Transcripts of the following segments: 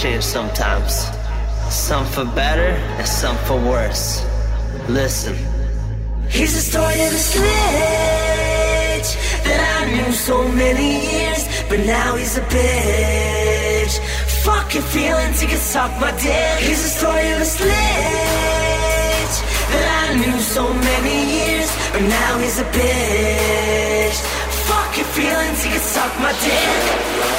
change sometimes. Some for better and some for worse. Listen. Here's the story of a snitch that I knew so many years, but now he's a bitch. Fuck your feelings, he can suck my dick. Here's the story of a snitch that I knew so many years, but now he's a bitch. Fuck your feelings, he can suck my dick.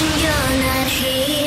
you're not here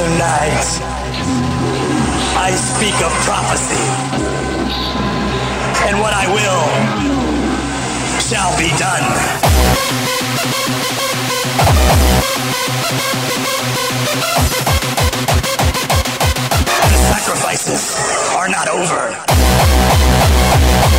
tonight. I speak of prophecy, and what I will shall be done. The sacrifices are not over.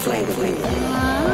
Flavor Flav.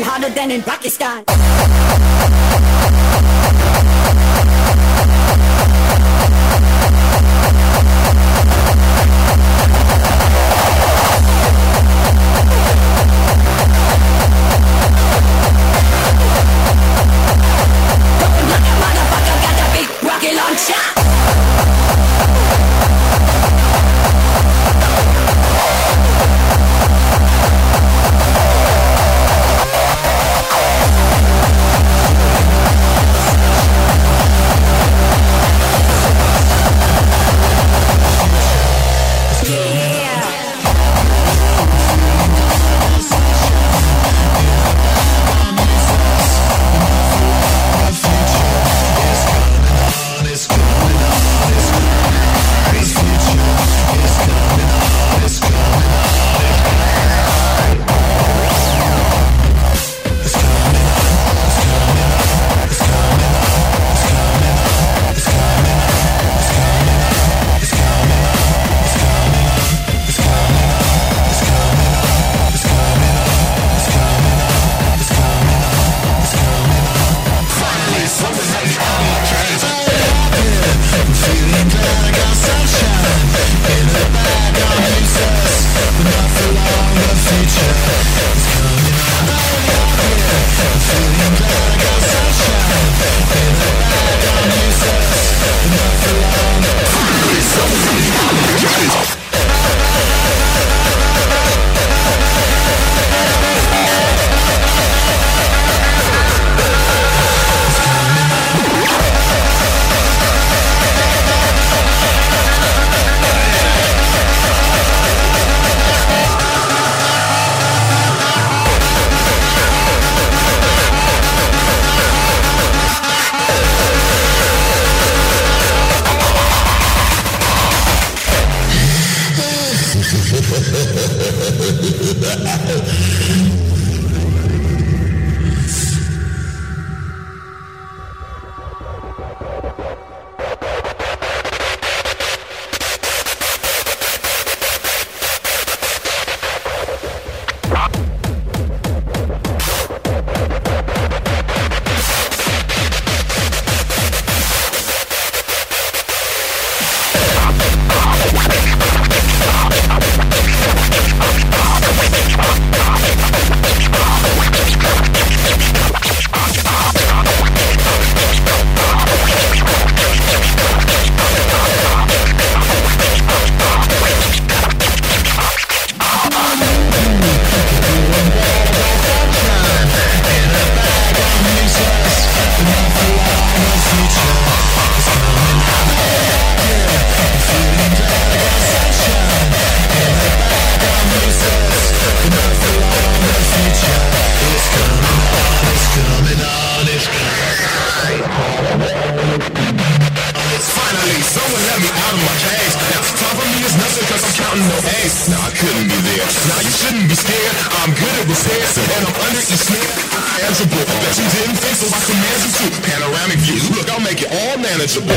you harder than in Pakistan. Don't motherfucker, got big rocket launcher. I command you to. Panoramic views. look, I'll make it all manageable.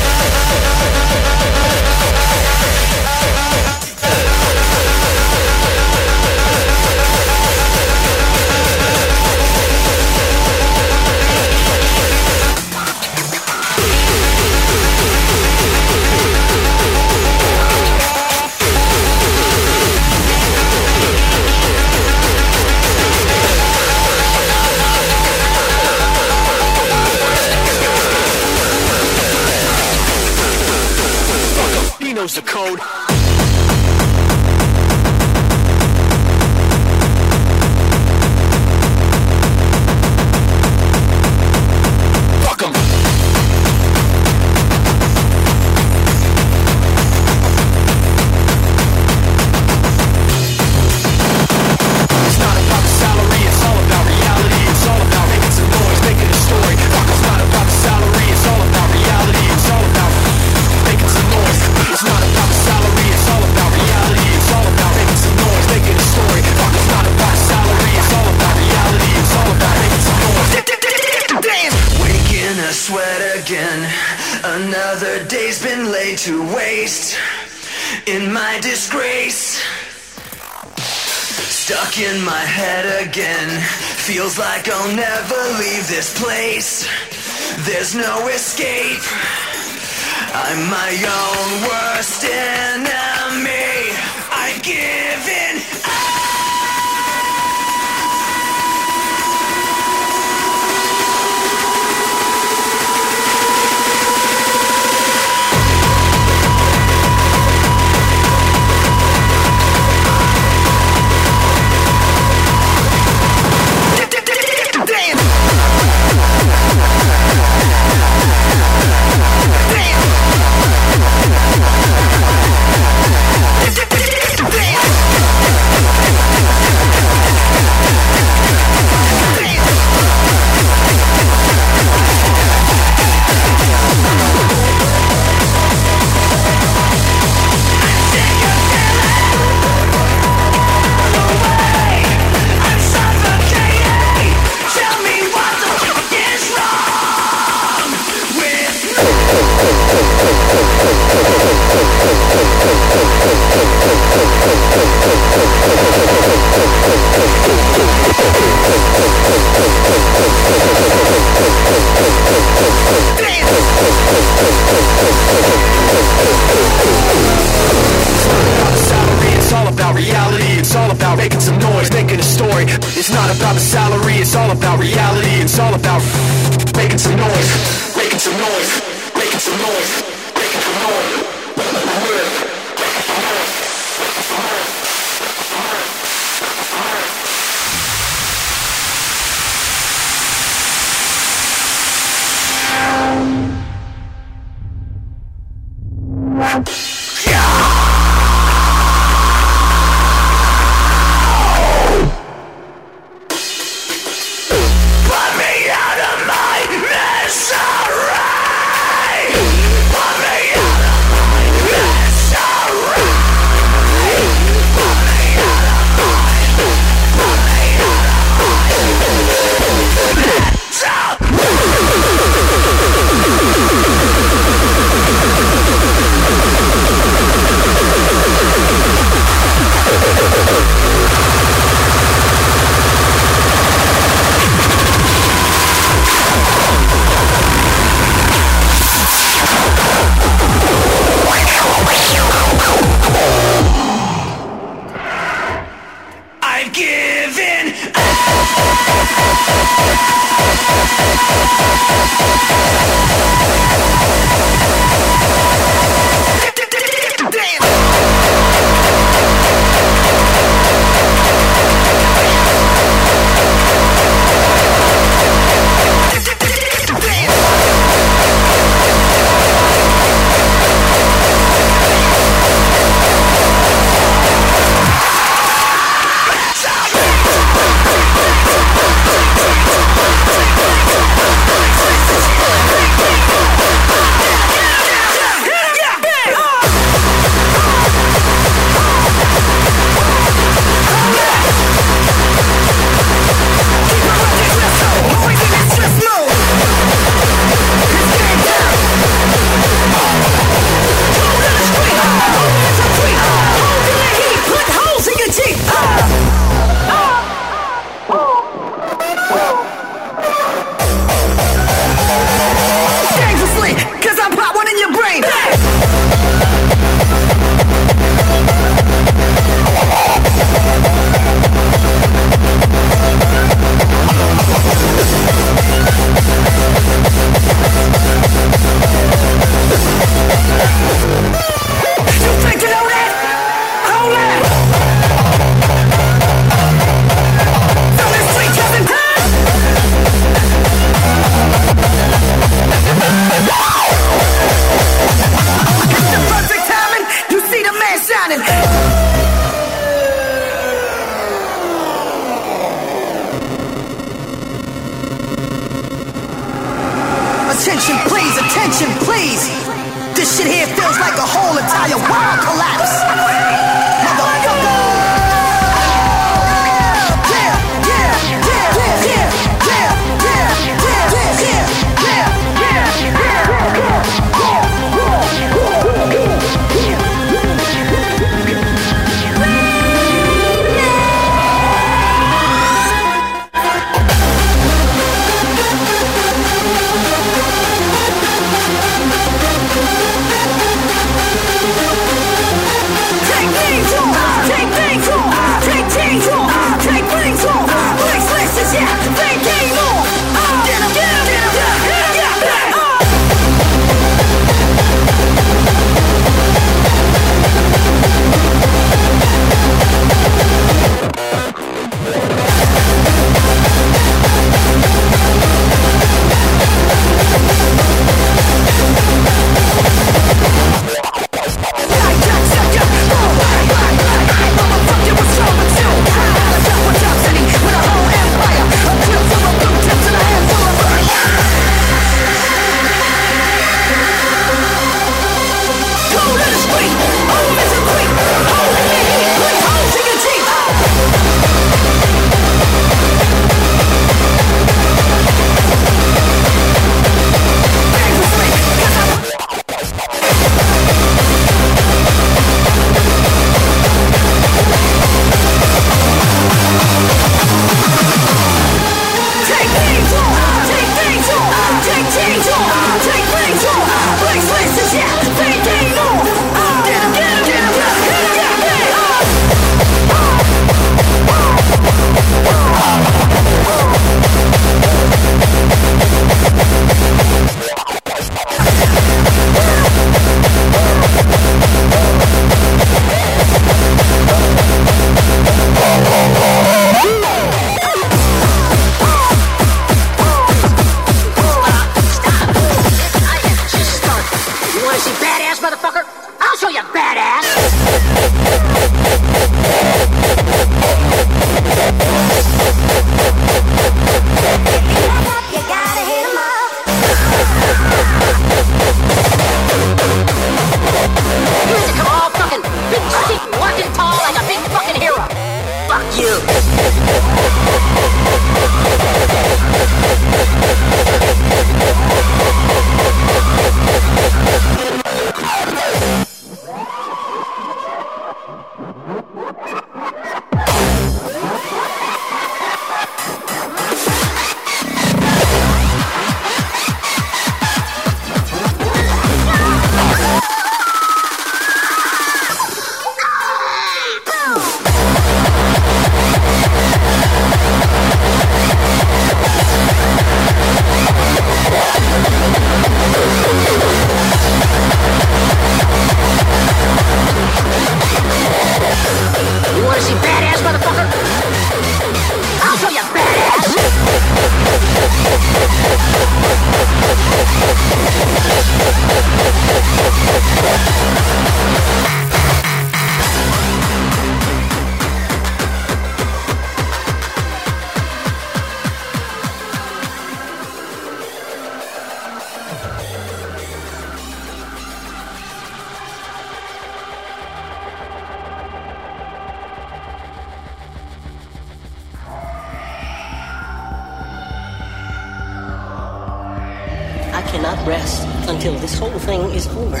Thing is over.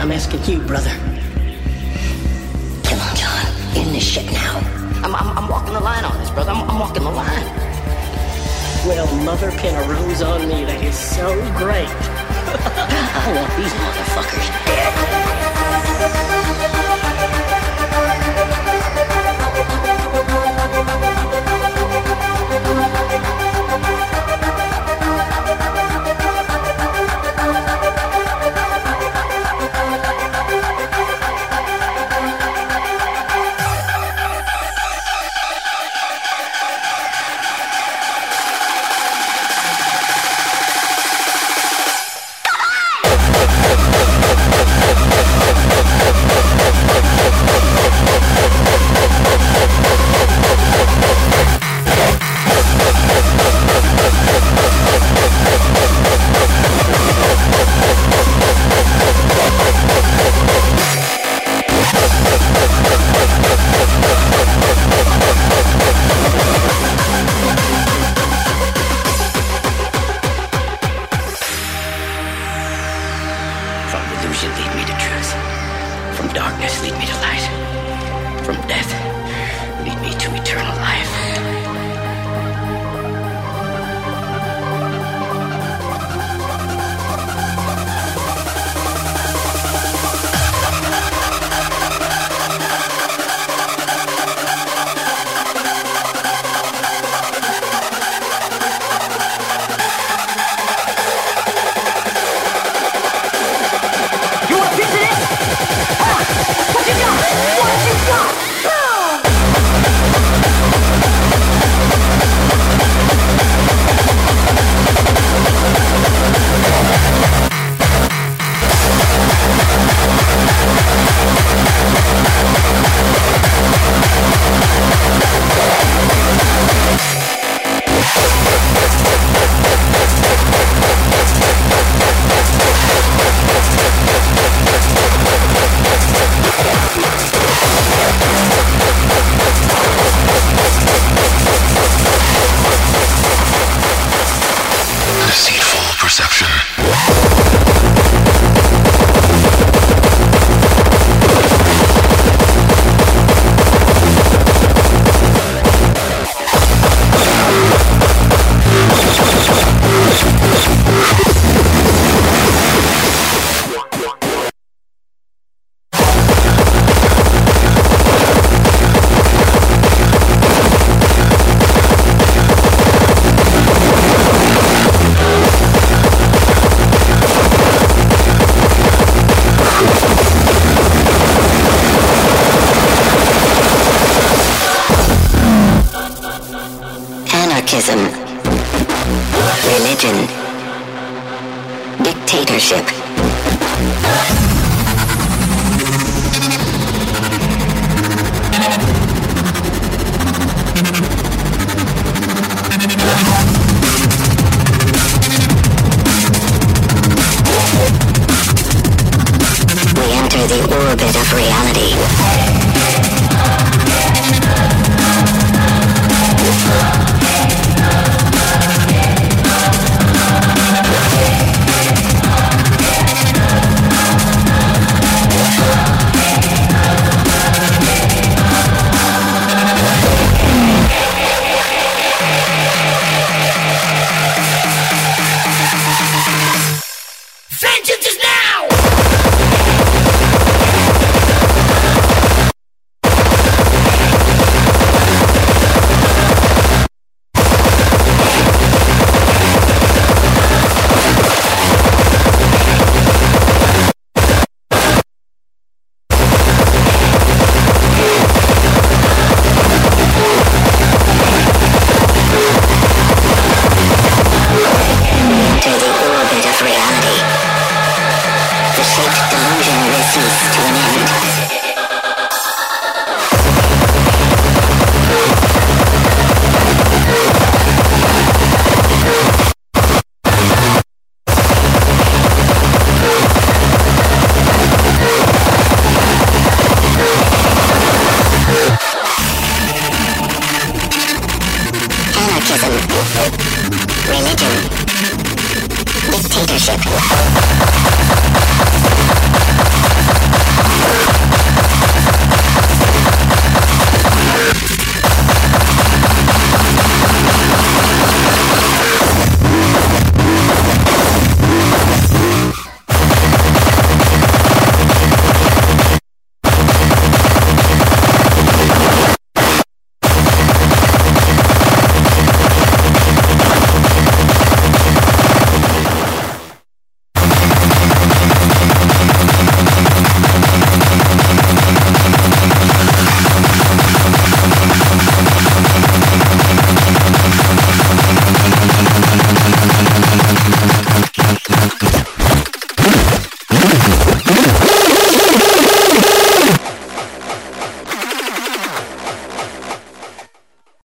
I'm asking you, brother. Come on, John. In this shit now. I'm, I'm, I'm walking the line on this, brother. I'm, I'm walking the line. Well, mother pin a rose on me. That is so great. I want these motherfuckers dead.